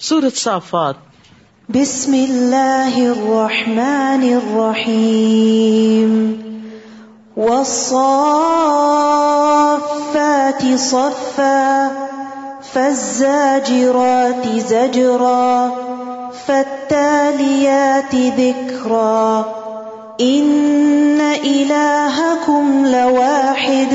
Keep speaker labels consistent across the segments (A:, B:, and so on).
A: سورت صافات۔
B: بسم اللہ الرحمن الرحیم۔ والصافات صفا، فالزاجرات زجرا، فالتاليات ذكرا۔ إن إلهكم لواحد۔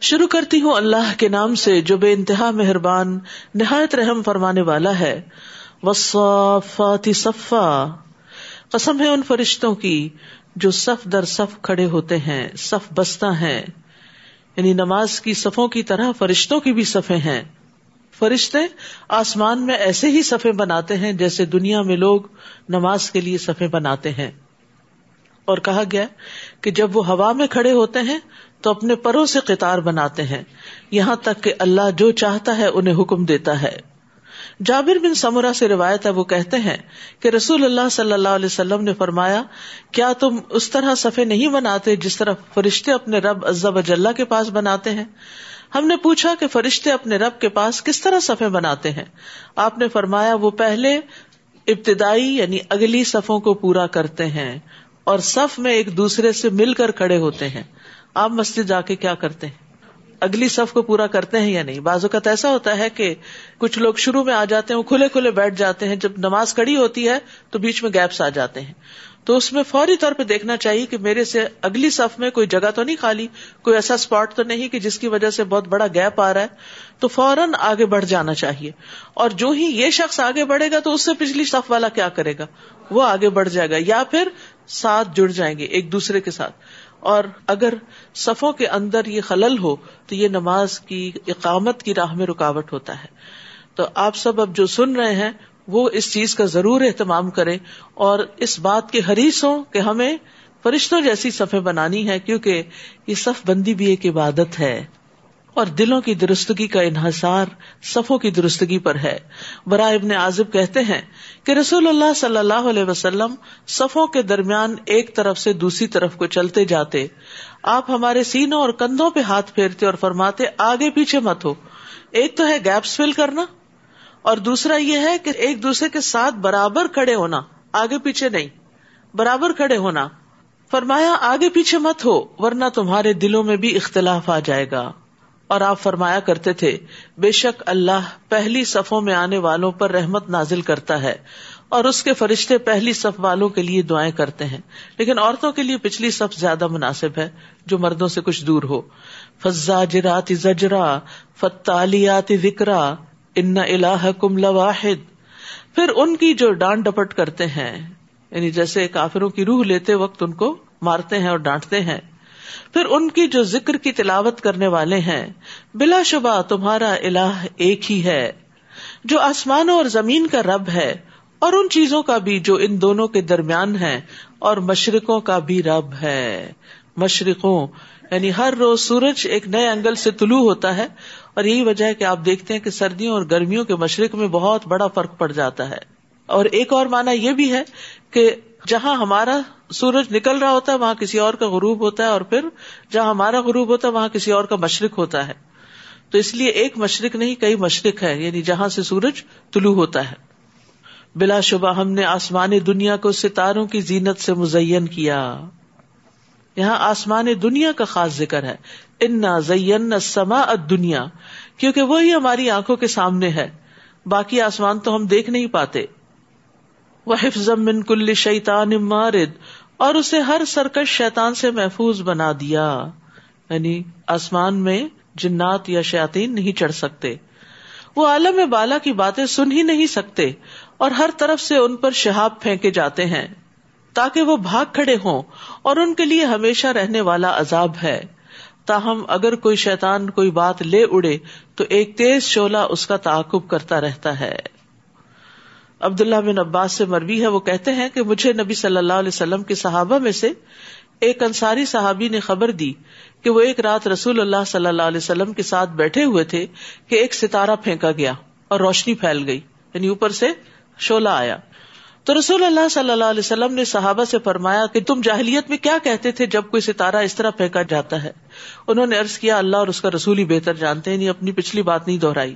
A: شروع کرتی ہوں اللہ کے نام سے جو بے انتہا مہربان، نہایت رحم فرمانے والا ہے۔ وصافات صفا۔ قسم ہے ان فرشتوں کی جو صف در صف کھڑے ہوتے ہیں، صف بستہ ہیں۔ یعنی نماز کی صفوں کی طرح فرشتوں کی بھی صفیں ہیں۔ فرشتے آسمان میں ایسے ہی صفے بناتے ہیں جیسے دنیا میں لوگ نماز کے لیے صفے بناتے ہیں۔ اور کہا گیا کہ جب وہ ہوا میں کھڑے ہوتے ہیں تو اپنے پروں سے قطار بناتے ہیں۔ یہاں تک کہ اللہ جو چاہتا ہے انہیں حکم دیتا ہے۔ جابر بن سمرا سے روایت ہے، وہ کہتے ہیں کہ رسول اللہ صلی اللہ علیہ وسلم نے فرمایا، کیا تم اس طرح صفے نہیں بناتے جس طرح فرشتے اپنے رب عزب اجلّہ کے پاس بناتے ہیں؟ ہم نے پوچھا کہ فرشتے اپنے رب کے پاس کس طرح صفے بناتے ہیں؟ آپ نے فرمایا، وہ پہلے ابتدائی یعنی اگلی صفوں کو پورا کرتے ہیں اور صف میں ایک دوسرے سے مل کر کھڑے ہوتے ہیں۔ آپ مسجد جا کے کیا کرتے ہیں؟ اگلی صف کو پورا کرتے ہیں یا نہیں؟ بعض اوقات ایسا ہوتا ہے کہ کچھ لوگ شروع میں آ جاتے ہیں وہ کھلے کھلے بیٹھ جاتے ہیں، جب نماز کڑی ہوتی ہے تو بیچ میں گیپس آ جاتے ہیں۔ تو اس میں فوری طور پہ دیکھنا چاہیے کہ میرے سے اگلی صف میں کوئی جگہ تو نہیں خالی، کوئی ایسا اسپاٹ تو نہیں کہ جس کی وجہ سے بہت بڑا گیپ آ رہا ہے۔ تو فوراً آگے بڑھ جانا چاہیے۔ اور جو ہی یہ شخص آگے بڑھے گا تو اس سے پچھلی صف والا کیا کرے گا؟ وہ آگے بڑھ جائے گا یا پھر ساتھ جڑ جائیں گے ایک دوسرے کے ساتھ۔ اور اگر صفوں کے اندر یہ خلل ہو تو یہ نماز کی اقامت کی راہ میں رکاوٹ ہوتا ہے۔ تو آپ سب اب جو سن رہے ہیں، وہ اس چیز کا ضرور اہتمام کریں اور اس بات کے حریث ہوں کہ ہمیں فرشتوں جیسی صفیں بنانی ہے کیونکہ یہ صف بندی بھی ایک عبادت ہے۔ اور دلوں کی درستگی کا انحصار صفوں کی درستگی پر ہے۔ برائے ابن عازب کہتے ہیں کہ رسول اللہ صلی اللہ علیہ وسلم صفوں کے درمیان ایک طرف سے دوسری طرف کو چلتے جاتے۔ آپ ہمارے سینوں اور کندھوں پہ ہاتھ پھیرتے اور فرماتے، آگے پیچھے مت ہو۔ ایک تو ہے گیپس فل کرنا، اور دوسرا یہ ہے کہ ایک دوسرے کے ساتھ برابر کھڑے ہونا، آگے پیچھے نہیں، برابر کھڑے ہونا۔ فرمایا، آگے پیچھے مت ہو، ورنہ تمہارے دلوں میں بھی اختلاف آ جائے گا۔ اور آپ فرمایا کرتے تھے، بے شک اللہ پہلی صفوں میں آنے والوں پر رحمت نازل کرتا ہے، اور اس کے فرشتے پہلی صف والوں کے لیے دعائیں کرتے ہیں۔ لیکن عورتوں کے لیے پچھلی صف زیادہ مناسب ہے، جو مردوں سے کچھ دور ہو۔ فضا جرات زجرا فتالیات وکرا ان اللہ کم لواحد۔ پھر ان کی جو ڈانٹ ڈپٹ کرتے ہیں یعنی جیسے کافروں کی روح لیتے وقت ان کو مارتے ہیں اور ڈانٹتے ہیں پھر ان کی جو ذکر کی تلاوت کرنے والے ہیں، بلا شبہ تمہارا الہ ایک ہی ہے، جو آسمانوں اور زمین کا رب ہے، اور ان چیزوں کا بھی جو ان دونوں کے درمیان ہے اور مشرقوں کا بھی رب ہے۔ مشرقوں یعنی ہر روز سورج ایک نئے اینگل سے طلوع ہوتا ہے، اور یہی وجہ ہے کہ آپ دیکھتے ہیں کہ سردیوں اور گرمیوں کے مشرق میں بہت بڑا فرق پڑ جاتا ہے۔ اور ایک اور مانا یہ بھی ہے کہ جہاں ہمارا سورج نکل رہا ہوتا ہے، وہاں کسی اور کا غروب ہوتا ہے، اور پھر جہاں ہمارا غروب ہوتا ہے، وہاں کسی اور کا مشرق ہوتا ہے۔ تو اس لیے ایک مشرق نہیں، کئی مشرق ہے یعنی جہاں سے سورج طلوع ہوتا ہے۔ بلا شبہ ہم نے آسمان دنیا کو ستاروں کی زینت سے مزین کیا۔ یہاں آسمان دنیا کا خاص ذکر ہے۔ انا زین سما دنیا کیونکہ وہی ہماری آنکھوں کے سامنے ہے۔ باقی آسمان تو ہم دیکھ نہیں پاتے۔ وہ حفظ من کل شیتان مارد اور اسے ہر سرکش شیتان سے محفوظ بنا دیا۔ یعنی آسمان میں جنات یا شیاتین نہیں چڑھ سکتے۔ وہ عالم بالا کی باتیں سن ہی نہیں سکتے اور ہر طرف سے ان پر شہاب پھینکے جاتے ہیں تاکہ وہ بھاگ کھڑے ہوں اور ان کے لیے ہمیشہ رہنے والا عذاب ہے۔ تاہم اگر کوئی شیتان کوئی بات لے اڑے تو ایک تیز شولہ اس کا تعاقب کرتا رہتا ہے۔ عبداللہ بن عباس سے مروی ہے، وہ کہتے ہیں کہ مجھے نبی صلی اللہ علیہ وسلم کے صحابہ میں سے ایک انصاری صحابی نے خبر دی کہ وہ ایک رات رسول اللہ صلی اللہ علیہ وسلم کے ساتھ بیٹھے ہوئے تھے کہ ایک ستارہ پھینکا گیا اور روشنی پھیل گئی یعنی اوپر سے شولا آیا۔ تو رسول اللہ صلی اللہ علیہ وسلم نے صحابہ سے فرمایا کہ تم جاہلیت میں کیا کہتے تھے جب کوئی ستارہ اس طرح پھینکا جاتا ہے؟ انہوں نے ارض کیا، اللہ اور اس کا رسول ہی بہتر جانتے ہیں یعنی اپنی پچھلی بات نہیں دہرائی۔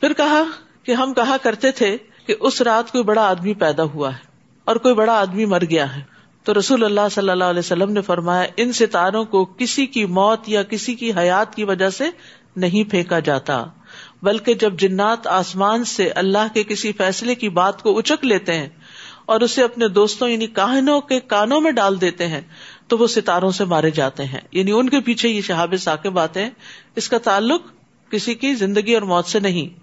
A: پھر کہا کہ ہم کہا کرتے تھے کہ اس رات کوئی بڑا آدمی پیدا ہوا ہے اور کوئی بڑا آدمی مر گیا ہے۔ تو رسول اللہ صلی اللہ علیہ وسلم نے فرمایا، ان ستاروں کو کسی کی موت یا کسی کی حیات کی وجہ سے نہیں پھینکا جاتا، بلکہ جب جنات آسمان سے اللہ کے کسی فیصلے کی بات کو اچک لیتے ہیں اور اسے اپنے دوستوں یعنی کاہنوں کے کانوں میں ڈال دیتے ہیں، تو وہ ستاروں سے مارے جاتے ہیں۔ یعنی ان کے پیچھے یہ شہاب ثاقب آتے ہیں۔ اس کا تعلق کسی کی زندگی اور موت سے نہیں۔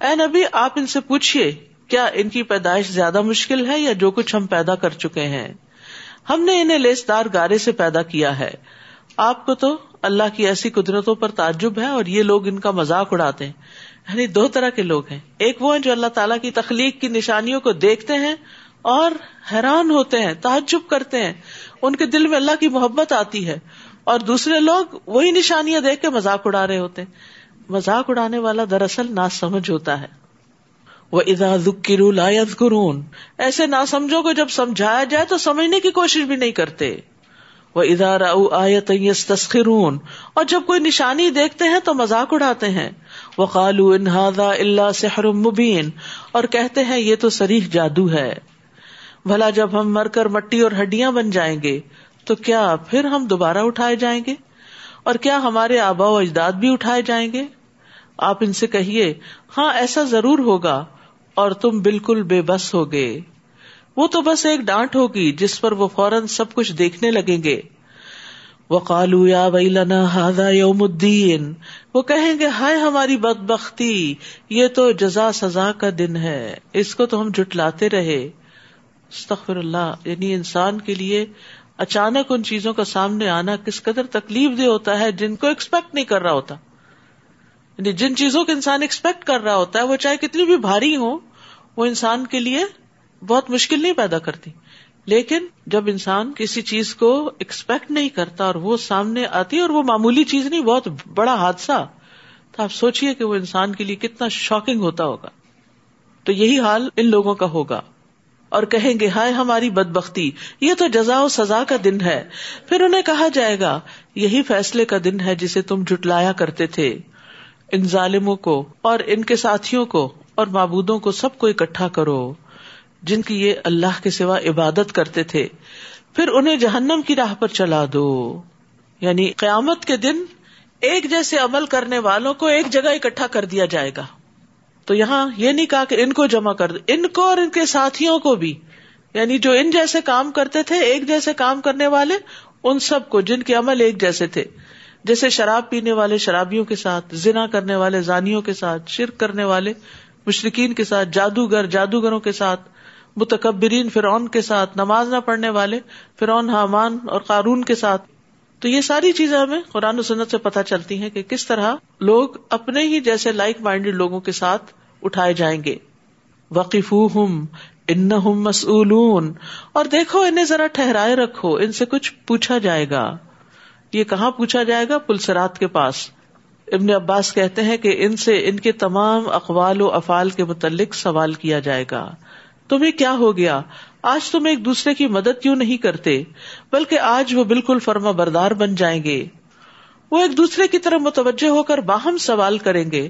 A: اے نبی، آپ ان سے پوچھیے کیا ان کی پیدائش زیادہ مشکل ہے یا جو کچھ ہم پیدا کر چکے ہیں؟ ہم نے انہیں لیسدار گارے سے پیدا کیا ہے۔ آپ کو تو اللہ کی ایسی قدرتوں پر تعجب ہے اور یہ لوگ ان کا مذاق اڑاتے ہیں۔ یعنی دو طرح کے لوگ ہیں۔ ایک وہ ہیں جو اللہ تعالیٰ کی تخلیق کی نشانیوں کو دیکھتے ہیں اور حیران ہوتے ہیں، تعجب کرتے ہیں۔ ان کے دل میں اللہ کی محبت آتی ہے اور دوسرے لوگ وہی نشانیاں دیکھ کے مذاق اڑا رہے ہوتے ہیں۔ مذاق اڑانے والا دراصل نا سمجھ ہوتا ہے۔ وہ ادا لا قرون ایسے نا سمجھو کو جب سمجھایا جائے تو سمجھنے کی کوشش بھی نہیں کرتے۔ وہ ادارا آیت تسخرون اور جب کوئی نشانی دیکھتے ہیں تو مذاق اڑاتے ہیں۔ وہ قالو انہادا اللہ سحر مبین اور کہتے ہیں یہ تو سریح جادو ہے۔ بھلا جب ہم مر کر مٹی اور ہڈیاں بن جائیں گے تو کیا پھر ہم دوبارہ اٹھائے جائیں گے؟ اور کیا ہمارے آبا و اجداد بھی اٹھائے جائیں گے؟ آپ ان سے کہیے ہاں ایسا ضرور ہوگا اور تم بالکل بے بس ہوگے۔ وہ تو بس ایک ڈانٹ ہوگی جس پر وہ فوراً سب کچھ دیکھنے لگیں گے۔ وہ کالو یا وئی لنا ہاضا یوم الدین۔ وہ کہیں گے، ہائے ہماری بد بختی یہ تو جزا سزا کا دن ہے، اس کو تو ہم جٹلاتے رہے۔ استغفر اللہ یعنی انسان کے لیے اچانک ان چیزوں کا سامنے آنا کس قدر تکلیف دہ ہوتا ہے جن کو ایکسپیکٹ نہیں کر رہا ہوتا۔ یعنی جن چیزوں کو انسان ایکسپیکٹ کر رہا ہوتا ہے، وہ چاہے کتنی بھی بھاری ہو وہ انسان کے لیے بہت مشکل نہیں پیدا کرتی۔ لیکن جب انسان کسی چیز کو ایکسپیکٹ نہیں کرتا اور وہ سامنے آتی، اور وہ معمولی چیز نہیں، بہت بڑا حادثہ، تو آپ سوچیے کہ وہ انسان کے لیے کتنا شاکنگ ہوتا ہوگا۔ تو یہی حال ان لوگوں کا ہوگا۔ اور کہیں گے، ہائے ہماری بد بختی یہ تو جزا و سزا کا دن ہے۔ پھر انہیں کہا جائے گا، یہی فیصلے کا دن ہے جسے تم جٹلایا کرتے تھے۔ ان ظالموں کو اور ان کے ساتھیوں کو اور معبودوں کو سب کو اکٹھا کرو، جن کی یہ اللہ کے سوا عبادت کرتے تھے، پھر انہیں جہنم کی راہ پر چلا دو۔ یعنی قیامت کے دن ایک جیسے عمل کرنے والوں کو ایک جگہ اکٹھا کر دیا جائے گا۔ تو یہاں یہ نہیں کہا کہ ان کو جمع کر دو، ان کو اور ان کے ساتھیوں کو بھی۔ یعنی جو ان جیسے کام کرتے تھے، ایک جیسے کام کرنے والے، ان سب کو جن کے عمل ایک جیسے تھے۔ جیسے شراب پینے والے شرابیوں کے ساتھ، زنا کرنے والے زانیوں کے ساتھ، شرک کرنے والے مشرقین کے ساتھ، جادوگر جادوگروں کے ساتھ، متکبرین فرعون کے ساتھ، نماز نہ پڑھنے والے فرعون، حامان اور قارون کے ساتھ۔ تو یہ ساری چیزیں ہمیں قرآن و سنت سے پتہ چلتی ہیں کہ کس طرح لوگ اپنے ہی جیسے لائک مائنڈیڈ لوگوں کے ساتھ اٹھائے جائیں گے۔ وقف ان مسئولون۔ اور دیکھو، انہیں ذرا ٹھہرائے رکھو، ان سے کچھ پوچھا جائے گا۔ یہ کہاں پوچھا جائے گا؟ پلسرات کے پاس۔ ابن عباس کہتے ہیں کہ ان سے ان کے تمام اقوال و افعال کے متعلق سوال کیا جائے گا۔ تمہیں کیا ہو گیا؟ آج تم ایک دوسرے کی مدد کیوں نہیں کرتے؟ بلکہ آج وہ بالکل فرما بردار بن جائیں گے۔ وہ ایک دوسرے کی طرف متوجہ ہو کر باہم سوال کریں گے۔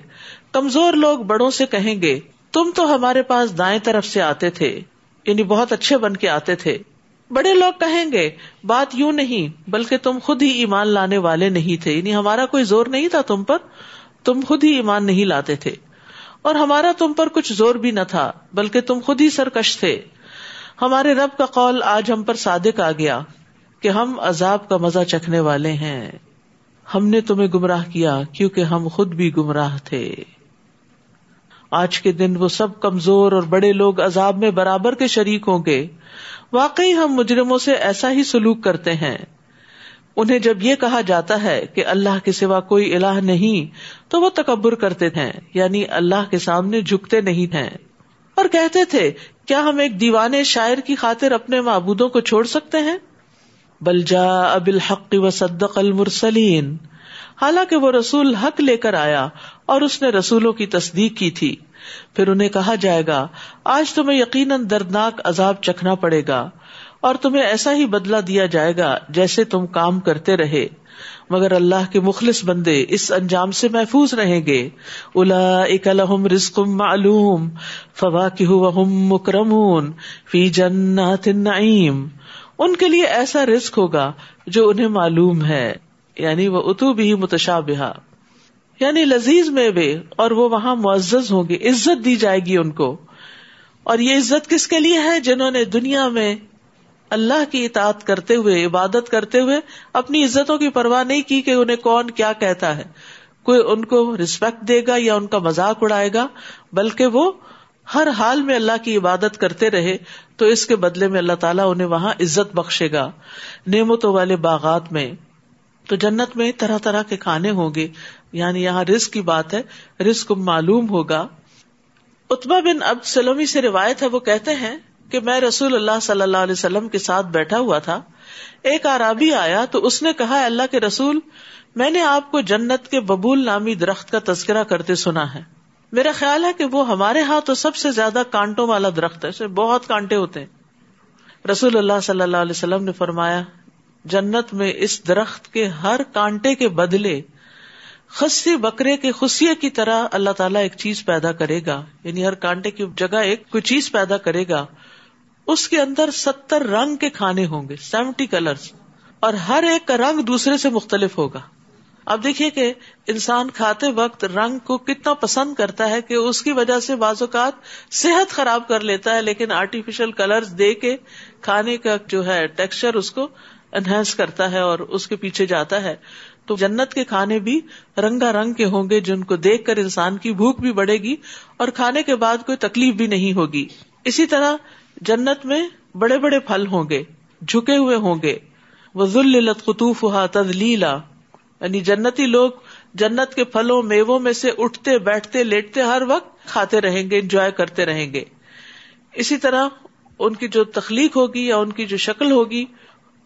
A: کمزور لوگ بڑوں سے کہیں گے، تم تو ہمارے پاس دائیں طرف سے آتے تھے یعنی بہت اچھے بن کے آتے تھے۔ بڑے لوگ کہیں گے، بات یوں نہیں، بلکہ تم خود ہی ایمان لانے والے نہیں تھے۔ یعنی ہمارا کوئی زور نہیں تھا تم پر، تم خود ہی ایمان نہیں لاتے تھے۔ اور ہمارا تم پر کچھ زور بھی نہ تھا، بلکہ تم خود ہی سرکش تھے۔ ہمارے رب کا قول آج ہم پر صادق آ گیا کہ ہم عذاب کا مزہ چکھنے والے ہیں۔ ہم نے تمہیں گمراہ کیا کیونکہ ہم خود بھی گمراہ تھے۔ آج کے دن وہ سب کمزور اور بڑے لوگ عذاب میں برابر کے شریک ہوں گے۔ واقعی ہم مجرموں سے ایسا ہی سلوک کرتے ہیں۔ انہیں جب یہ کہا جاتا ہے کہ اللہ کے سوا کوئی الہ نہیں، تو وہ تکبر کرتے ہیں یعنی اللہ کے سامنے جھکتے نہیں ہیں۔ اور کہتے تھے، کیا ہم ایک دیوانے شاعر کی خاطر اپنے معبودوں کو چھوڑ سکتے ہیں؟ بل جا اب الحق و صدق المرسلین۔ حالانکہ وہ رسول حق لے کر آیا اور اس نے رسولوں کی تصدیق کی تھی۔ پھر انہیں کہا جائے گا، آج تمہیں یقیناً دردناک عذاب چکھنا پڑے گا، اور تمہیں ایسا ہی بدلا دیا جائے گا جیسے تم کام کرتے رہے۔ مگر اللہ کے مخلص بندے اس انجام سے محفوظ رہیں گے۔ الا اکلحم رزق معلوم فوا کی مکرمون فی جنات النعیم۔ ان کے لیے ایسا رزق ہوگا جو انہیں معلوم ہے یعنی وہ اتو بھی متشابہ یعنی لذیذ میں وے اور وہ وہاں معزز ہوں گے، عزت دی جائے گی ان کو۔ اور یہ عزت کس کے لیے ہے؟ جنہوں نے دنیا میں اللہ کی اطاعت کرتے ہوئے، عبادت کرتے ہوئے اپنی عزتوں کی پرواہ نہیں کی کہ انہیں کون کیا کہتا ہے۔ کوئی ان کو ریسپیکٹ دے گا یا ان کا مذاق اڑائے گا، بلکہ وہ ہر حال میں اللہ کی عبادت کرتے رہے تو اس کے بدلے میں اللہ تعالیٰ انہیں وہاں عزت بخشے گا۔ نعمتوں والے باغات میں تو جنت میں طرح طرح کے کھانے ہوں گے۔ یعنی یہاں رزق کی بات ہے، رزق معلوم ہوگا۔ اتبا بن اب سلومی سے روایت ہے، وہ کہتے ہیں کہ میں رسول اللہ صلی اللہ علیہ وسلم کے ساتھ بیٹھا ہوا تھا۔ ایک آرابی آیا تو اس نے کہا اللہ کے رسول، میں نے آپ کو جنت کے ببول نامی درخت کا تذکرہ کرتے سنا ہے۔ میرا خیال ہے کہ وہ ہمارے ہاں تو سب سے زیادہ کانٹوں والا درخت ہے بہت کانٹے ہوتے ہیں۔ رسول اللہ صلی اللہ علیہ وسلم نے فرمایا، جنت میں اس درخت کے ہر کانٹے کے بدلے خسی بکرے کے خصیے کی طرح اللہ تعالیٰ ایک چیز پیدا کرے گا یعنی ہر کانٹے کی جگہ ایک کوئی چیز پیدا کرے گا۔ اس کے اندر ستر رنگ کے کھانے ہوں گے سیونٹی کلر اور ہر ایک کا رنگ دوسرے سے مختلف ہوگا۔ اب دیکھیے کہ انسان کھاتے وقت رنگ کو کتنا پسند کرتا ہے کہ اس کی وجہ سے بعض اوقات صحت خراب کر لیتا ہے، لیکن آرٹیفیشل کلر دے کے کھانے کا جو ہے ٹیکسچر اس کو انہینس کرتا ہے اور اس کے پیچھے جاتا ہے۔ تو جنت کے کھانے بھی رنگا رنگ کے ہوں گے جن کو دیکھ کر انسان کی بھوک بھی بڑھے گی اور کھانے کے بعد کوئی تکلیف بھی نہیں ہوگی۔ اسی طرح جنت میں بڑے بڑے پھل ہوں گے، جھکے ہوئے ہوں گے۔ وہ ذلت قطوف تدلیلا یعنی جنتی لوگ جنت کے پھلوں، میووں میں سے اٹھتے، بیٹھتے، لیٹتے ہر وقت کھاتے رہیں گے، انجوائے کرتے رہیں گے۔ اسی طرح ان کی جو تخلیق ہوگی یا ان کی جو شکل ہوگی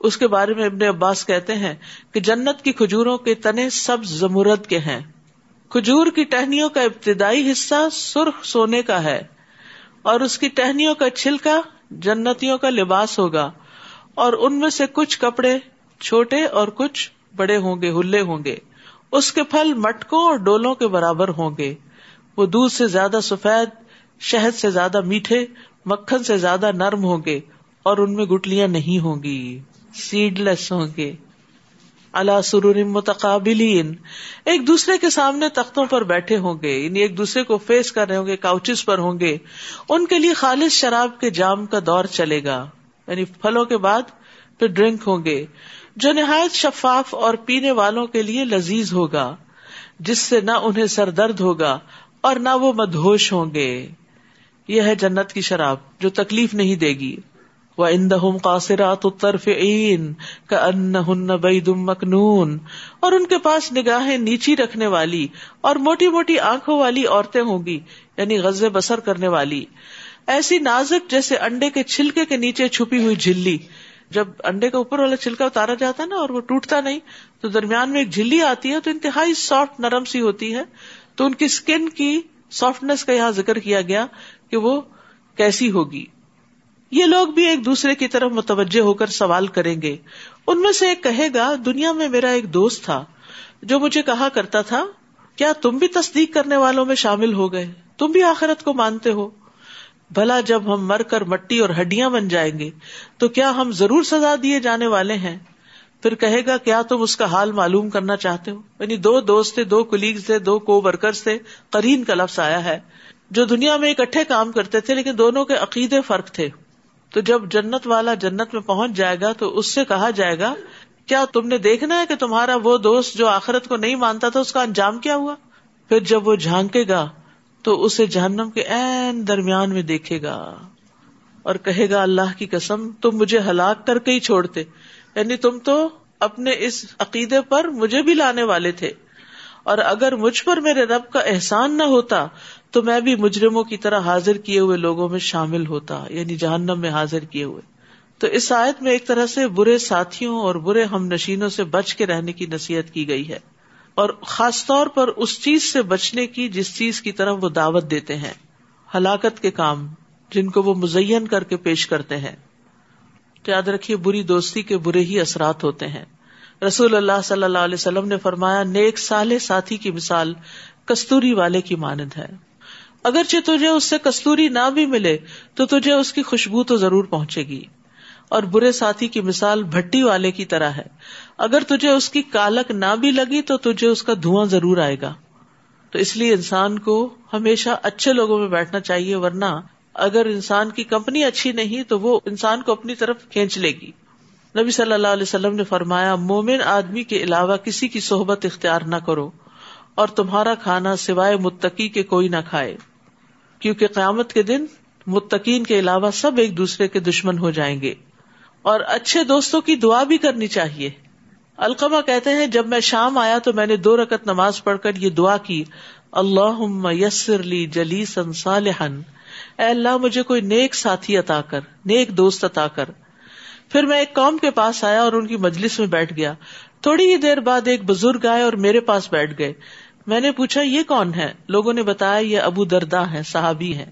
A: اس کے بارے میں ابن عباس کہتے ہیں کہ جنت کی کھجوروں کے تنے سب زمرد کے ہیں۔ کھجور کی ٹہنیوں کا ابتدائی حصہ سرخ سونے کا ہے اور اس کی ٹہنیوں کا چھلکا جنتیوں کا لباس ہوگا اور ان میں سے کچھ کپڑے چھوٹے اور کچھ بڑے ہوں گے، ہلے ہوں گے۔ اس کے پھل مٹکوں اور ڈولوں کے برابر ہوں گے۔ وہ دودھ سے زیادہ سفید، شہد سے زیادہ میٹھے، مکھن سے زیادہ نرم ہوں گے اور ان میں گٹلیاں نہیں ہوں گی۔ سیڈ لیس ہوں گے اللہ سرور متقابلین ایک دوسرے کے سامنے تختوں پر بیٹھے ہوں گے یعنی ایک دوسرے کو فیس کر رہے ہوں گے کاؤچز پر ہوں گے ان کے لیے خالص شراب کے جام کا دور چلے گا۔ یعنی پھلوں کے بعد پھر ڈرنک ہوں گے جو نہایت شفاف اور پینے والوں کے لیے لذیذ ہوگا، جس سے نہ انہیں سر درد ہوگا اور نہ وہ مدہوش ہوں گے یہ ہے جنت کی شراب، جو تکلیف نہیں دے گی۔ وہ اندہم قاصرات طرف عین کا ان مکنون اور ان کے پاس نگاہیں نیچی رکھنے والی اور موٹی موٹی آنکھوں والی عورتیں ہوں گی یعنی غزے بسر کرنے والی۔ ایسی نازک جیسے انڈے کے چھلکے کے نیچے چھپی ہوئی جھلی۔ جب انڈے کا اوپر والا چھلکا اتارا جاتا ہے نا اور وہ ٹوٹتا نہیں، تو درمیان میں ایک جھلی آتی ہے تو انتہائی سافٹ نرم سی ہوتی ہے۔ تو ان کی اسکن کی سافٹنیس کا یہاں ذکر کیا گیا کہ وہ کیسی ہوگی۔ یہ لوگ بھی ایک دوسرے کی طرف متوجہ ہو کر سوال کریں گے۔ ان میں سے ایک کہے گا، دنیا میں میرا ایک دوست تھا جو مجھے کہا کرتا تھا، کیا تم بھی تصدیق کرنے والوں میں شامل ہو گئے؟ تم بھی آخرت کو مانتے ہو۔ بھلا جب ہم مر کر مٹی اور ہڈیاں بن جائیں گے، تو کیا ہم ضرور سزا دیے جانے والے ہیں؟ پھر کہے گا، کیا تم اس کا حال معلوم کرنا چاہتے ہو؟ یعنی دو دوست تھے، دو کلیگز تھے، دو کو ورکرز تھے کرین کا لفظ آیا ہے، جو دنیا میں اکٹھے کام کرتے تھے، لیکن دونوں کے عقیدے فرق تھے۔ تو جب جنت والا جنت میں پہنچ جائے گا تو اس سے کہا جائے گا، کیا تم نے دیکھنا ہے کہ تمہارا وہ دوست جو آخرت کو نہیں مانتا تھا، اس کا انجام کیا ہوا؟ پھر جب وہ جھانکے گا تو اسے جہنم کے این درمیان میں دیکھے گا اور کہے گا، اللہ کی قسم، تم مجھے ہلاک کر کے ہی چھوڑتے۔ یعنی تم تو اپنے اس عقیدے پر مجھے بھی لانے والے تھے۔ اور اگر مجھ پر میرے رب کا احسان نہ ہوتا تو میں بھی مجرموں کی طرح حاضر کیے ہوئے لوگوں میں شامل ہوتا یعنی جہنم میں حاضر کیے ہوئے۔ تو اس آیت میں ایک طرح سے برے ساتھیوں اور برے ہم نشینوں سے بچ کے رہنے کی نصیحت کی گئی ہے۔ اور خاص طور پر اس چیز سے بچنے کی جس چیز کی طرف وہ دعوت دیتے ہیں، ہلاکت کے کام جن کو وہ مزین کر کے پیش کرتے ہیں۔ یاد رکھیے، بری دوستی کے برے ہی اثرات ہوتے ہیں۔ رسول اللہ صلی اللہ علیہ وسلم نے فرمایا، نیک سالے ساتھی کی مثال کستوری والے کی مانند ہے۔ اگرچہ تجھے اس سے کستوری نہ بھی ملے تو تجھے اس کی خوشبو تو ضرور پہنچے گی اور برے ساتھی کی مثال بھٹی والے کی طرح ہے اگر تجھے اس کی کالک نہ بھی لگی تو تجھے اس کا دھواں ضرور آئے گا تو اس لیے انسان کو ہمیشہ اچھے لوگوں میں بیٹھنا چاہیے ورنہ اگر انسان کی کمپنی اچھی نہیں تو وہ انسان کو اپنی طرف کھینچ لے گی۔ نبی صلی اللہ علیہ وسلم نے فرمایا، مومن آدمی کے علاوہ کسی کی صحبت اختیار نہ کرو اور تمہارا کھانا سوائے متقی کے کوئی نہ کھائے۔ کیونکہ قیامت کے دن متقین کے علاوہ سب ایک دوسرے کے دشمن ہو جائیں گے اور اچھے دوستوں کی دعا بھی کرنی چاہیے۔ القما کہتے ہیں، جب میں شام آیا تو میں نے دو رکت نماز پڑھ کر یہ دعا کی اللہ یسر لی جلی سنسالحن اے اللہ، مجھے کوئی نیک ساتھی عطا کر، نیک دوست عطا کر۔ پھر میں ایک قوم کے پاس آیا اور ان کی مجلس میں بیٹھ گیا۔ تھوڑی ہی دیر بعد ایک بزرگ آئے اور میرے پاس بیٹھ گئے۔ میں نے پوچھا، یہ کون ہے؟ لوگوں نے بتایا، یہ ابو دردا ہے صحابی ہے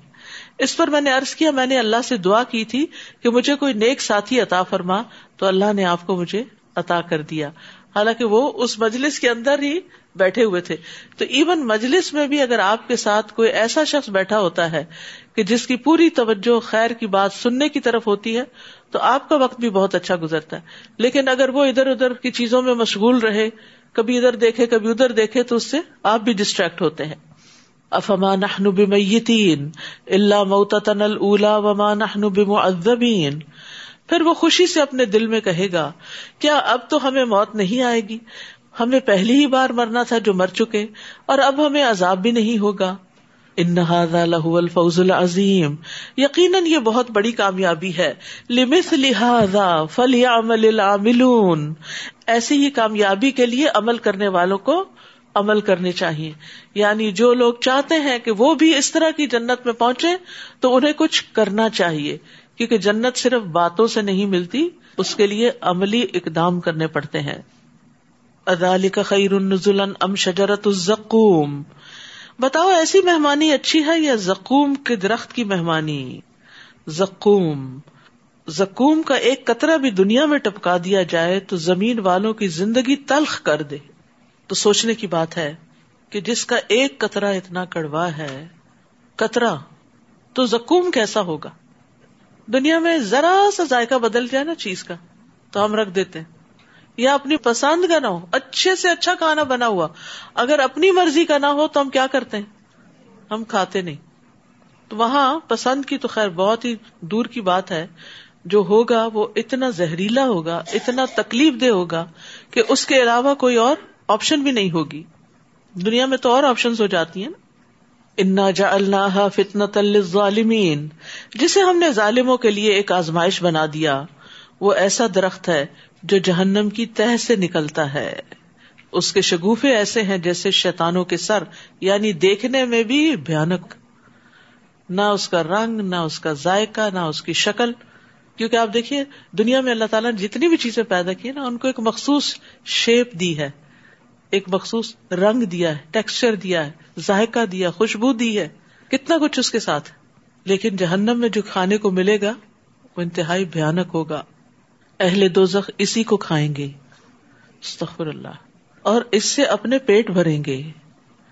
A: اس پر میں نے ارض کیا، میں نے اللہ سے دعا کی تھی کہ مجھے کوئی نیک ساتھی عطا فرما، تو اللہ نے آپ کو مجھے عطا کر دیا۔ حالانکہ وہ اس مجلس کے اندر ہی بیٹھے ہوئے تھے۔ تو ایون مجلس میں بھی اگر آپ کے ساتھ کوئی ایسا شخص بیٹھا ہوتا ہے کہ جس کی پوری توجہ خیر کی بات سننے کی طرف ہوتی ہے، تو آپ کا وقت بھی بہت اچھا گزرتا ہے۔ لیکن اگر وہ ادھر ادھر کی چیزوں میں مشغول رہے کبھی ادھر دیکھے، کبھی ادھر دیکھے تو اس سے آپ بھی ڈسٹریکٹ ہوتے ہیں۔ افما نحن بمیتین اللہ موتتن الا وما نحن بمعذبین۔ پھر وہ خوشی سے اپنے دل میں کہے گا، کیا اب تو ہمیں موت نہیں آئے گی؟ ہمیں پہلی ہی بار مرنا تھا جو مر چکے، اور اب ہمیں عذاب بھی نہیں ہوگا۔ ان الفوز العظیم۔ یقیناً یہ بہت بڑی کامیابی ہے۔ لمس لہذا فلیعمل العاملون۔ ایسی ہی کامیابی کے لیے عمل کرنے والوں کو عمل کرنے چاہیے۔ یعنی جو لوگ چاہتے ہیں کہ وہ بھی اس طرح کی جنت میں پہنچے تو انہیں کچھ کرنا چاہیے۔ کیونکہ جنت صرف باتوں سے نہیں ملتی، اس کے لیے عملی اقدام کرنے پڑتے ہیں۔ ادال کا خیر ام شجرت الزقوم۔ بتاؤ ایسی مہمانی اچھی ہے یا زکوم کے درخت کی مہمانی؟ زکوم زکوم کا ایک قطرہ بھی دنیا میں ٹپکا دیا جائے تو زمین والوں کی زندگی تلخ کر دے۔ تو سوچنے کی بات ہے کہ جس کا ایک قطرہ اتنا کڑوا ہے، قطرہ، تو زکوم کیسا ہوگا؟ دنیا میں ذرا سا ذائقہ بدل جائے نا چیز کا، تو ہم رکھ دیتے ہیں۔ یا اپنی پسند کا نہ ہو، اچھے سے اچھا کھانا بنا ہوا۔ اگر اپنی مرضی کا نہ ہو تو ہم کیا کرتے ہیں؟ ہم کھاتے نہیں۔ تو وہاں پسند کی تو خیر بہت ہی دور کی بات ہے۔ جو ہوگا وہ اتنا زہریلا ہوگا، اتنا تکلیف دہ ہوگا کہ اس کے علاوہ کوئی اور آپشن بھی نہیں ہوگی۔ دنیا میں تو اور آپشن ہو جاتی ہیں نا۔ انا جا اللہ فتنت ظالمین جسے ہم نے ظالموں کے لیے ایک آزمائش بنا دیا۔ وہ ایسا درخت ہے جو جہنم کی تہ سے نکلتا ہے۔ اس کے شگوفے ایسے ہیں جیسے شیتانوں کے سر یعنی دیکھنے میں بھی بھیانک۔ نہ اس کا رنگ، نہ اس کا ذائقہ، نہ اس کی شکل۔ کیونکہ آپ دیکھیے، دنیا میں اللہ تعالیٰ نے جتنی بھی چیزیں پیدا کی نا، ان کو ایک مخصوص شیپ دی ہے۔ ایک مخصوص رنگ دیا ہے، ٹیکسچر دیا ہے، ذائقہ دیا خوشبو دی ہے۔ کتنا کچھ اس کے ساتھ۔ لیکن جہنم میں جو کھانے کو ملے گا، وہ انتہائی بھیانک ہوگا۔ اہل دو اسی کو کھائیں گے۔ استغفر اللہ۔ اور اس سے اپنے پیٹ بھریں گے۔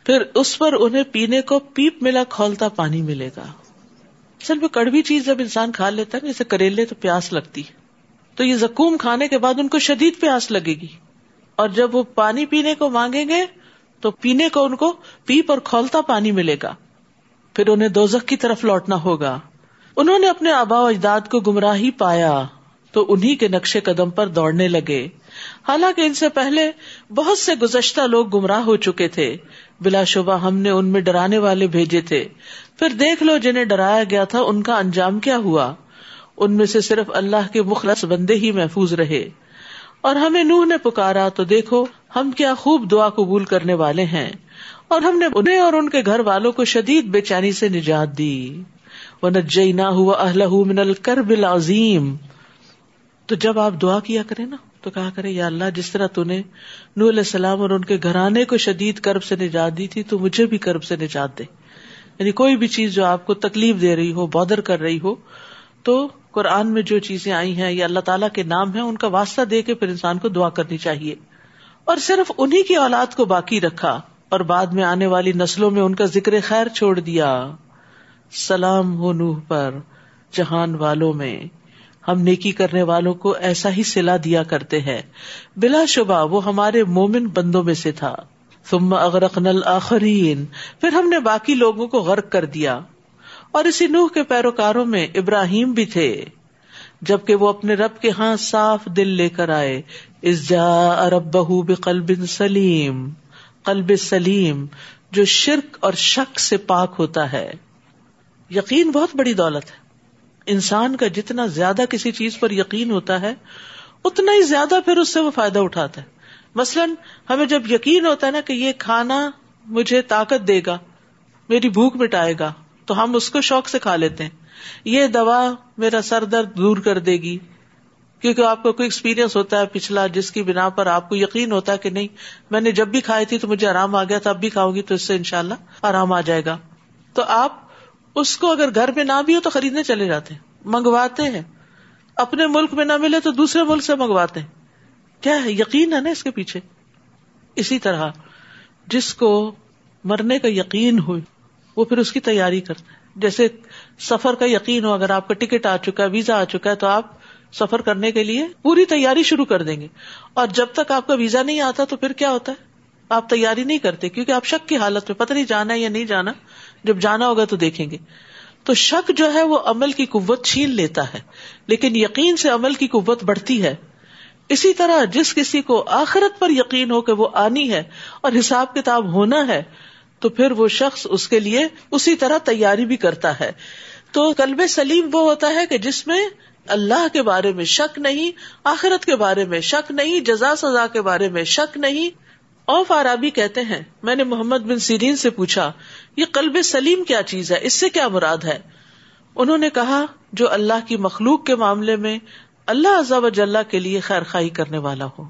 A: پھر اس پر انہیں پینے کو پیپ ملا کھولتا پانی ملے گا۔ اصل میں کڑوی چیز جب انسان کھا لیتا ہے جیسے کریلے تو پیاس لگتی۔ تو یہ زکوم کھانے کے بعد ان کو شدید پیاس لگے گی۔ اور جب وہ پانی پینے کو مانگیں گے، تو پینے کو ان کو پیپ اور کھولتا پانی ملے گا۔ پھر انہیں دوزخ کی طرف لوٹنا ہوگا۔ انہوں نے اپنے آبا و اجداد کو گمراہی پایا۔ تو انہیں کے نقشے قدم پر دوڑنے لگے۔ حالانکہ ان سے پہلے بہت سے گزشتہ لوگ گمراہ ہو چکے تھے۔ بلا شبہ ہم نے ان میں ڈرانے والے بھیجے تھے۔ پھر دیکھ لو جنہیں ڈرایا گیا تھا، ان کا انجام کیا ہوا؟ ان میں سے صرف اللہ کے مخلص بندے ہی محفوظ رہے۔ اور ہمیں نوح نے پکارا تو دیکھو، ہم کیا خوب دعا قبول کرنے والے ہیں۔ اور ہم نے انہیں اور ان کے گھر والوں کو شدید بے چینی سے نجات دی۔ وہ نہ ہوا اہل من الکرب العظیم تو جب آپ دعا کیا کرے نا، تو کہا کرے یا اللہ، جس طرح تو نے نور علیہ السلام اور ان کے گھرانے کو شدید کرب سے نجات دی تھی، تو مجھے بھی کرب سے نجات دے۔ یعنی کوئی بھی چیز جو آپ کو تکلیف دے رہی ہو، بودر کر رہی ہو، تو قرآن میں جو چیزیں آئی ہیں، یا اللہ تعالیٰ کے نام ہے ان کا واسطہ دے کے پھر انسان کو دعا کرنی چاہیے۔ اور صرف انہیں کی اولاد کو باقی رکھا، اور بعد میں آنے والی نسلوں میں ان کا ذکر خیر چھوڑ دیا۔ سلام ہو نوح پر، جہان والوں میں۔ ہم نیکی کرنے والوں کو ایسا ہی سلا دیا کرتے ہیں۔ بلا شبہ وہ ہمارے مومن بندوں میں سے تھا۔ ثم اغرقنا الاخرین پھر ہم نے باقی لوگوں کو غرق کر دیا۔ اور اسی نوح کے پیروکاروں میں ابراہیم بھی تھے۔ جبکہ وہ اپنے رب کے ہاں صاف دل لے کر آئے۔ اس جا ارب بہ قلب سلیم۔ قلب سلیم، جو شرک اور شک سے پاک ہوتا ہے۔ یقین بہت بڑی دولت ہے۔ انسان کا جتنا زیادہ کسی چیز پر یقین ہوتا ہے، اتنا ہی زیادہ پھر اس سے وہ فائدہ اٹھاتا ہے۔ مثلاً ہمیں جب یقین ہوتا ہے نا کہ یہ کھانا مجھے طاقت دے گا، میری بھوک مٹائے گا، تو ہم اس کو شوق سے کھا لیتے ہیں۔ یہ دوا میرا سر درد دور کر دے گی، کیونکہ آپ کو کوئی ایکسپیرئنس ہوتا ہے پچھلا جس کی بنا پر آپ کو یقین ہوتا ہے کہ نہیں، میں نے جب بھی کھائی تھی تو مجھے آرام آ گیا تھا، اب بھی کھاؤں گی تو اس سے انشاءاللہ آرام آ جائے گا۔ تو آپ اس کو اگر گھر میں نہ بھی ہو تو خریدنے چلے جاتے ہیں، منگواتے ہیں۔ اپنے ملک میں نہ ملے تو دوسرے ملک سے منگواتے ہیں۔ کیا ہے؟ یقین ہے نا اس کے پیچھے؟ اسی طرح جس کو مرنے کا یقین ہو وہ پھر اس کی تیاری کرتا ہے۔ جیسے سفر کا یقین ہو، اگر آپ کا ٹکٹ آ چکا ہے، ویزا آ چکا ہے، تو آپ سفر کرنے کے لیے پوری تیاری شروع کر دیں گے۔ اور جب تک آپ کا ویزا نہیں آتا تو پھر کیا ہوتا ہے؟ آپ تیاری نہیں کرتے، کیونکہ آپ شک کی حالت میں، پتہ نہیں جانا ہے یا نہیں جانا۔ جب جانا ہوگا تو دیکھیں گے۔ تو شک جو ہے وہ عمل کی قوت چھین لیتا ہے، لیکن یقین سے عمل کی قوت بڑھتی ہے۔ اسی طرح جس کسی کو آخرت پر یقین ہو کہ وہ آنی ہے اور حساب کتاب ہونا ہے، تو پھر وہ شخص اس کے لیے اسی طرح تیاری بھی کرتا ہے۔ تو کلب سلیم وہ ہوتا ہے کہ جس میں اللہ کے بارے میں شک نہیں، آخرت کے بارے میں شک نہیں، جزا سزا کے بارے میں شک نہیں اوف آرابی کہتے ہیں، میں نے محمد بن سیرین سے پوچھا، یہ قلب سلیم کیا چیز ہے؟ اس سے کیا مراد ہے؟ انہوں نے کہا، جو اللہ کی مخلوق کے معاملے میں اللہ عزب جل کے لیے خیر خائی کرنے والا ہو۔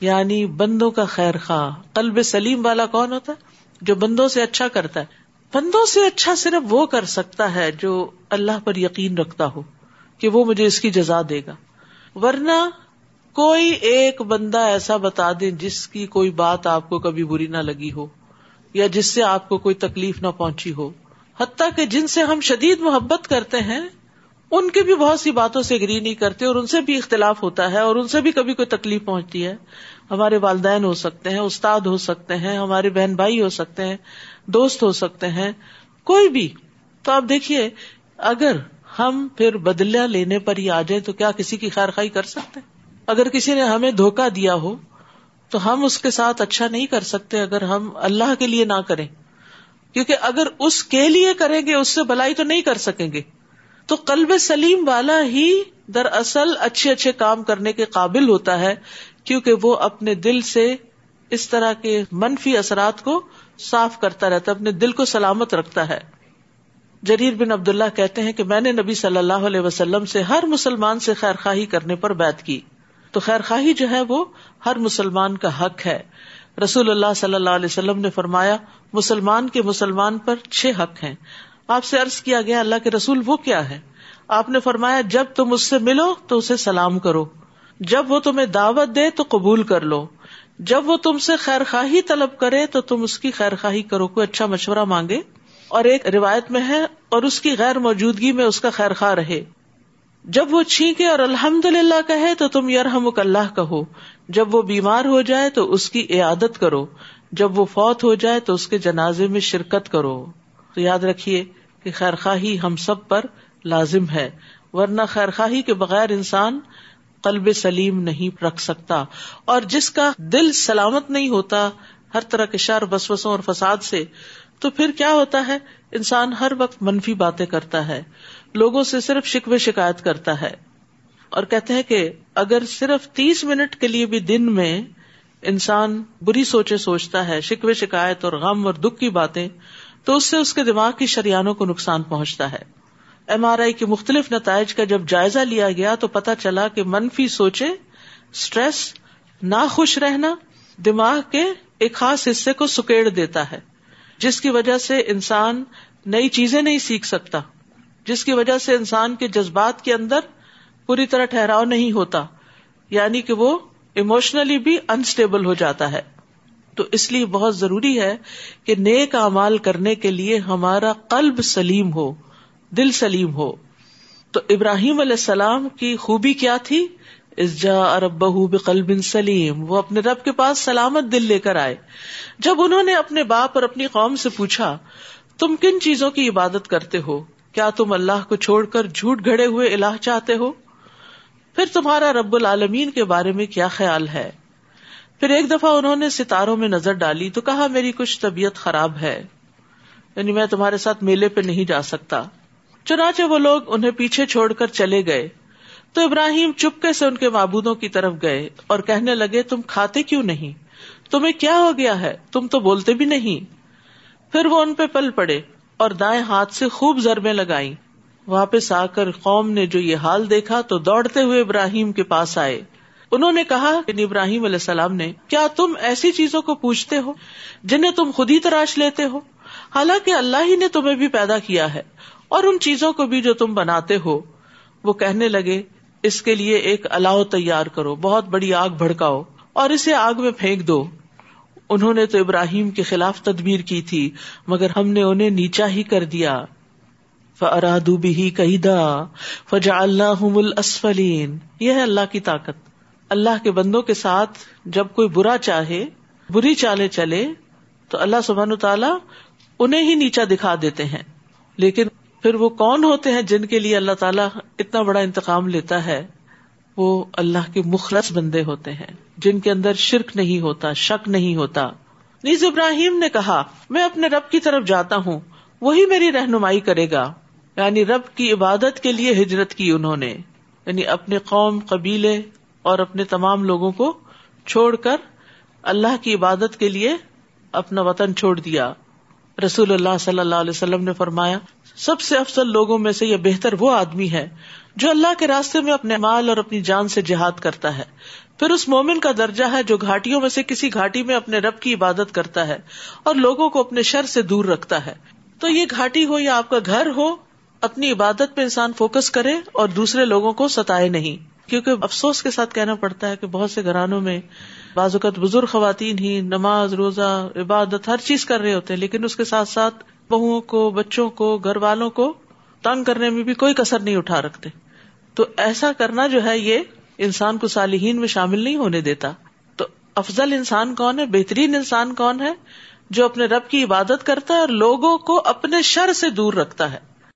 A: یعنی بندوں کا خیر خواہ۔ قلب سلیم والا کون ہوتا ہے؟ جو بندوں سے اچھا کرتا ہے۔ بندوں سے اچھا صرف وہ کر سکتا ہے جو اللہ پر یقین رکھتا ہو کہ وہ مجھے اس کی جزا دے گا۔ ورنہ کوئی ایک بندہ ایسا بتا دے جس کی کوئی بات آپ کو کبھی بری نہ لگی ہو یا جس سے آپ کو کوئی تکلیف نہ پہنچی ہو۔ حتیٰ کہ جن سے ہم شدید محبت کرتے ہیں، ان کی بھی بہت سی باتوں سے اگری نہیں کرتے اور ان سے بھی اختلاف ہوتا ہے اور ان سے بھی کبھی کوئی تکلیف پہنچتی ہے۔ ہمارے والدین ہو سکتے ہیں، استاد ہو سکتے ہیں، ہمارے بہن بھائی ہو سکتے ہیں، دوست ہو سکتے ہیں، کوئی بھی۔ تو آپ دیکھیے، اگر ہم پھر بدلیا لینے پر ہی آ جائیں تو کیا کسی کی خیر خائی کر سکتے ہیں؟ اگر کسی نے ہمیں دھوکا دیا ہو، تو ہم اس کے ساتھ اچھا نہیں کر سکتے اگر ہم اللہ کے لیے نہ کریں۔ کیونکہ اگر اس کے لیے کریں گے، اس سے بلائی تو نہیں کر سکیں گے۔ تو قلب سلیم والا ہی دراصل اچھے اچھے کام کرنے کے قابل ہوتا ہے، کیونکہ وہ اپنے دل سے اس طرح کے منفی اثرات کو صاف کرتا رہتا ہے، اپنے دل کو سلامت رکھتا ہے۔ جریر بن عبد اللہ کہتے ہیں کہ میں نے نبی صلی اللہ علیہ وسلم سے ہر مسلمان سے خیر خواہی کرنے پر بات کی۔ تو خیر خواہی جو ہے وہ ہر مسلمان کا حق ہے۔ رسول اللہ صلی اللہ علیہ وسلم نے فرمایا، مسلمان کے مسلمان پر چھ حق ہیں۔ آپ سے عرض کیا گیا، اللہ کے رسول وہ کیا ہے آپ نے فرمایا، جب تم اس سے ملو تو اسے سلام کرو۔ جب وہ تمہیں دعوت دے تو قبول کر لو۔ جب وہ تم سے خیر خواہی طلب کرے تو تم اس کی خیر خواہی کرو، کوئی اچھا مشورہ مانگے۔ اور ایک روایت میں ہے، اور اس کی غیر موجودگی میں اس کا خیر خواہ رہے۔ جب وہ چھینکے اور الحمد للہ کہے تو تم یرحم اللہ کہو۔ جب وہ بیمار ہو جائے تو اس کی عیادت کرو۔ جب وہ فوت ہو جائے تو اس کے جنازے میں شرکت کرو۔ تو یاد رکھیے کہ خیر خواہی ہم سب پر لازم ہے، ورنہ خیر خواہی کے بغیر انسان قلب سلیم نہیں رکھ سکتا۔ اور جس کا دل سلامت نہیں ہوتا، ہر طرح کے شر بسوسوں اور فساد سے، تو پھر کیا ہوتا ہے؟ انسان ہر وقت منفی باتیں کرتا ہے۔ لوگوں سے صرف شکوے شکایت کرتا ہے اور کہتے ہیں کہ اگر صرف تیس منٹ کے لیے بھی دن میں انسان بری سوچے سوچتا ہے، شکوے شکایت اور غم اور دکھ کی باتیں، تو اس سے اس کے دماغ کی شریانوں کو نقصان پہنچتا ہے۔ ایم آر آئی کے مختلف نتائج کا جب جائزہ لیا گیا تو پتا چلا کہ منفی سوچے اسٹریس نہ خوش رہنا دماغ کے ایک خاص حصے کو سکیڑ دیتا ہے، جس کی وجہ سے انسان نئی چیزیں نہیں سیکھ سکتا۔ جس کی وجہ سے انسان کے جذبات کے اندر پوری طرح ٹھہراؤ نہیں ہوتا یعنی کہ وہ اموشنلی بھی انسٹیبل ہو جاتا ہے۔ تو اس لیے بہت ضروری ہے کہ نیک امال کرنے کے لیے ہمارا قلب سلیم ہو، دل سلیم ہو۔ تو ابراہیم علیہ السلام کی خوبی کیا تھی؟ اس جا ارب بقلب سلیم، وہ اپنے رب کے پاس سلامت دل لے کر آئے۔ جب انہوں نے اپنے باپ اور اپنی قوم سے پوچھا، تم کن چیزوں کی عبادت کرتے ہو؟ کیا تم اللہ کو چھوڑ کر جھوٹ گھڑے ہوئے الہ چاہتے ہو؟ پھر تمہارا رب العالمین کے بارے میں کیا خیال ہے؟ پھر ایک دفعہ انہوں نے ستاروں میں نظر ڈالی تو کہا، میری کچھ طبیعت خراب ہے۔ یعنی میں تمہارے ساتھ میلے پہ نہیں جا سکتا۔ چنانچہ وہ لوگ انہیں پیچھے چھوڑ کر چلے گئے۔ تو ابراہیم چپکے سے ان کے معبودوں کی طرف گئے اور کہنے لگے، تم کھاتے کیوں نہیں؟ تمہیں کیا ہو گیا ہے؟ تم تو بولتے بھی نہیں۔ پھر وہ ان پہ پل پڑے۔ اور دائیں ہاتھ سے خوب ضربے لگائی واپس آ کر قوم نے جو یہ حال دیکھا تو دوڑتے ہوئے ابراہیم کے پاس آئے۔ انہوں نے کہا کہ ابراہیم علیہ السلام نے، کیا تم ایسی چیزوں کو پوچھتے ہو جنہیں تم خود ہی تراش لیتے ہو؟ حالانکہ اللہ ہی نے تمہیں بھی پیدا کیا ہے اور ان چیزوں کو بھی جو تم بناتے ہو۔ وہ کہنے لگے، اس کے لیے ایک الاؤ تیار کرو، بہت بڑی آگ بھڑکاؤ اور اسے آگ میں پھینک دو۔ انہوں نے تو ابراہیم کے خلاف تدبیر کی تھی، مگر ہم نے انہیں نیچا ہی کر دیا۔ فرادو بھی قیدا فجا اللہ یہ ہے اللہ کی طاقت۔ اللہ کے بندوں کے ساتھ جب کوئی برا چاہے، بری چالے چلے، تو اللہ سبحان تعالیٰ انہیں ہی نیچا دکھا دیتے ہیں۔ لیکن پھر وہ کون ہوتے ہیں جن کے لیے اللہ تعالیٰ اتنا بڑا انتقام لیتا ہے؟ وہ اللہ کے مخلص بندے ہوتے ہیں، جن کے اندر شرک نہیں ہوتا، شک نہیں ہوتا۔ نیز ابراہیم نے کہا، میں اپنے رب کی طرف جاتا ہوں، وہی میری رہنمائی کرے گا۔ یعنی رب کی عبادت کے لیے ہجرت کی انہوں نے۔ یعنی اپنے قوم، قبیلے اور اپنے تمام لوگوں کو چھوڑ کر اللہ کی عبادت کے لیے اپنا وطن چھوڑ دیا۔ رسول اللہ صلی اللہ علیہ وسلم نے فرمایا سب سے افضل لوگوں میں سے یہ بہتر وہ آدمی ہے جو اللہ کے راستے میں اپنے مال اور اپنی جان سے جہاد کرتا ہے۔ پھر اس مومن کا درجہ ہے جو گھاٹیوں میں سے کسی گھاٹی میں اپنے رب کی عبادت کرتا ہے اور لوگوں کو اپنے شر سے دور رکھتا ہے۔ تو یہ گھاٹی ہو یا آپ کا گھر ہو، اپنی عبادت پہ انسان فوکس کرے اور دوسرے لوگوں کو ستائے نہیں۔ کیونکہ افسوس کے ساتھ کہنا پڑتا ہے کہ بہت سے گھرانوں میں بعض اوقات بزرگ خواتین ہی نماز، روزہ، عبادت ہر چیز کر رہے ہوتے ہیں، لیکن اس کے ساتھ ساتھ بہوؤں کو، بچوں کو، گھر والوں کو تنگ کرنے میں بھی کوئی کسر نہیں اٹھا رکھتے۔ تو ایسا کرنا جو ہے یہ انسان کو صالحین میں شامل نہیں ہونے دیتا۔ تو افضل انسان کون ہے؟ بہترین انسان کون ہے جو اپنے رب کی عبادت کرتا ہے اور لوگوں کو اپنے شر سے دور رکھتا ہے؟